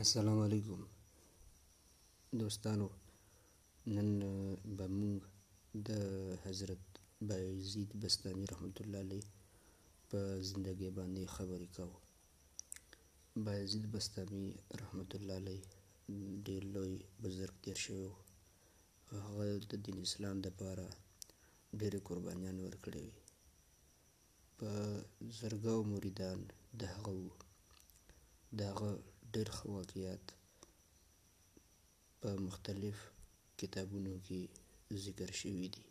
السلام علیکم دوستانو، نن به موږ د حضرت بایزید بستامي رحمت الله علیه په زندګۍ باندې خبرې کوو بایزید بستامي رحمت الله علیه ډیر لوی بزرګ تیر شوی هغه د دین اسلام دپاره ډېرې قربانیان ورکړې وي. په زرګاو مریدان د هغه د هغه ډېر ښه په مختلف کتابونو کې ذکر شوي دي.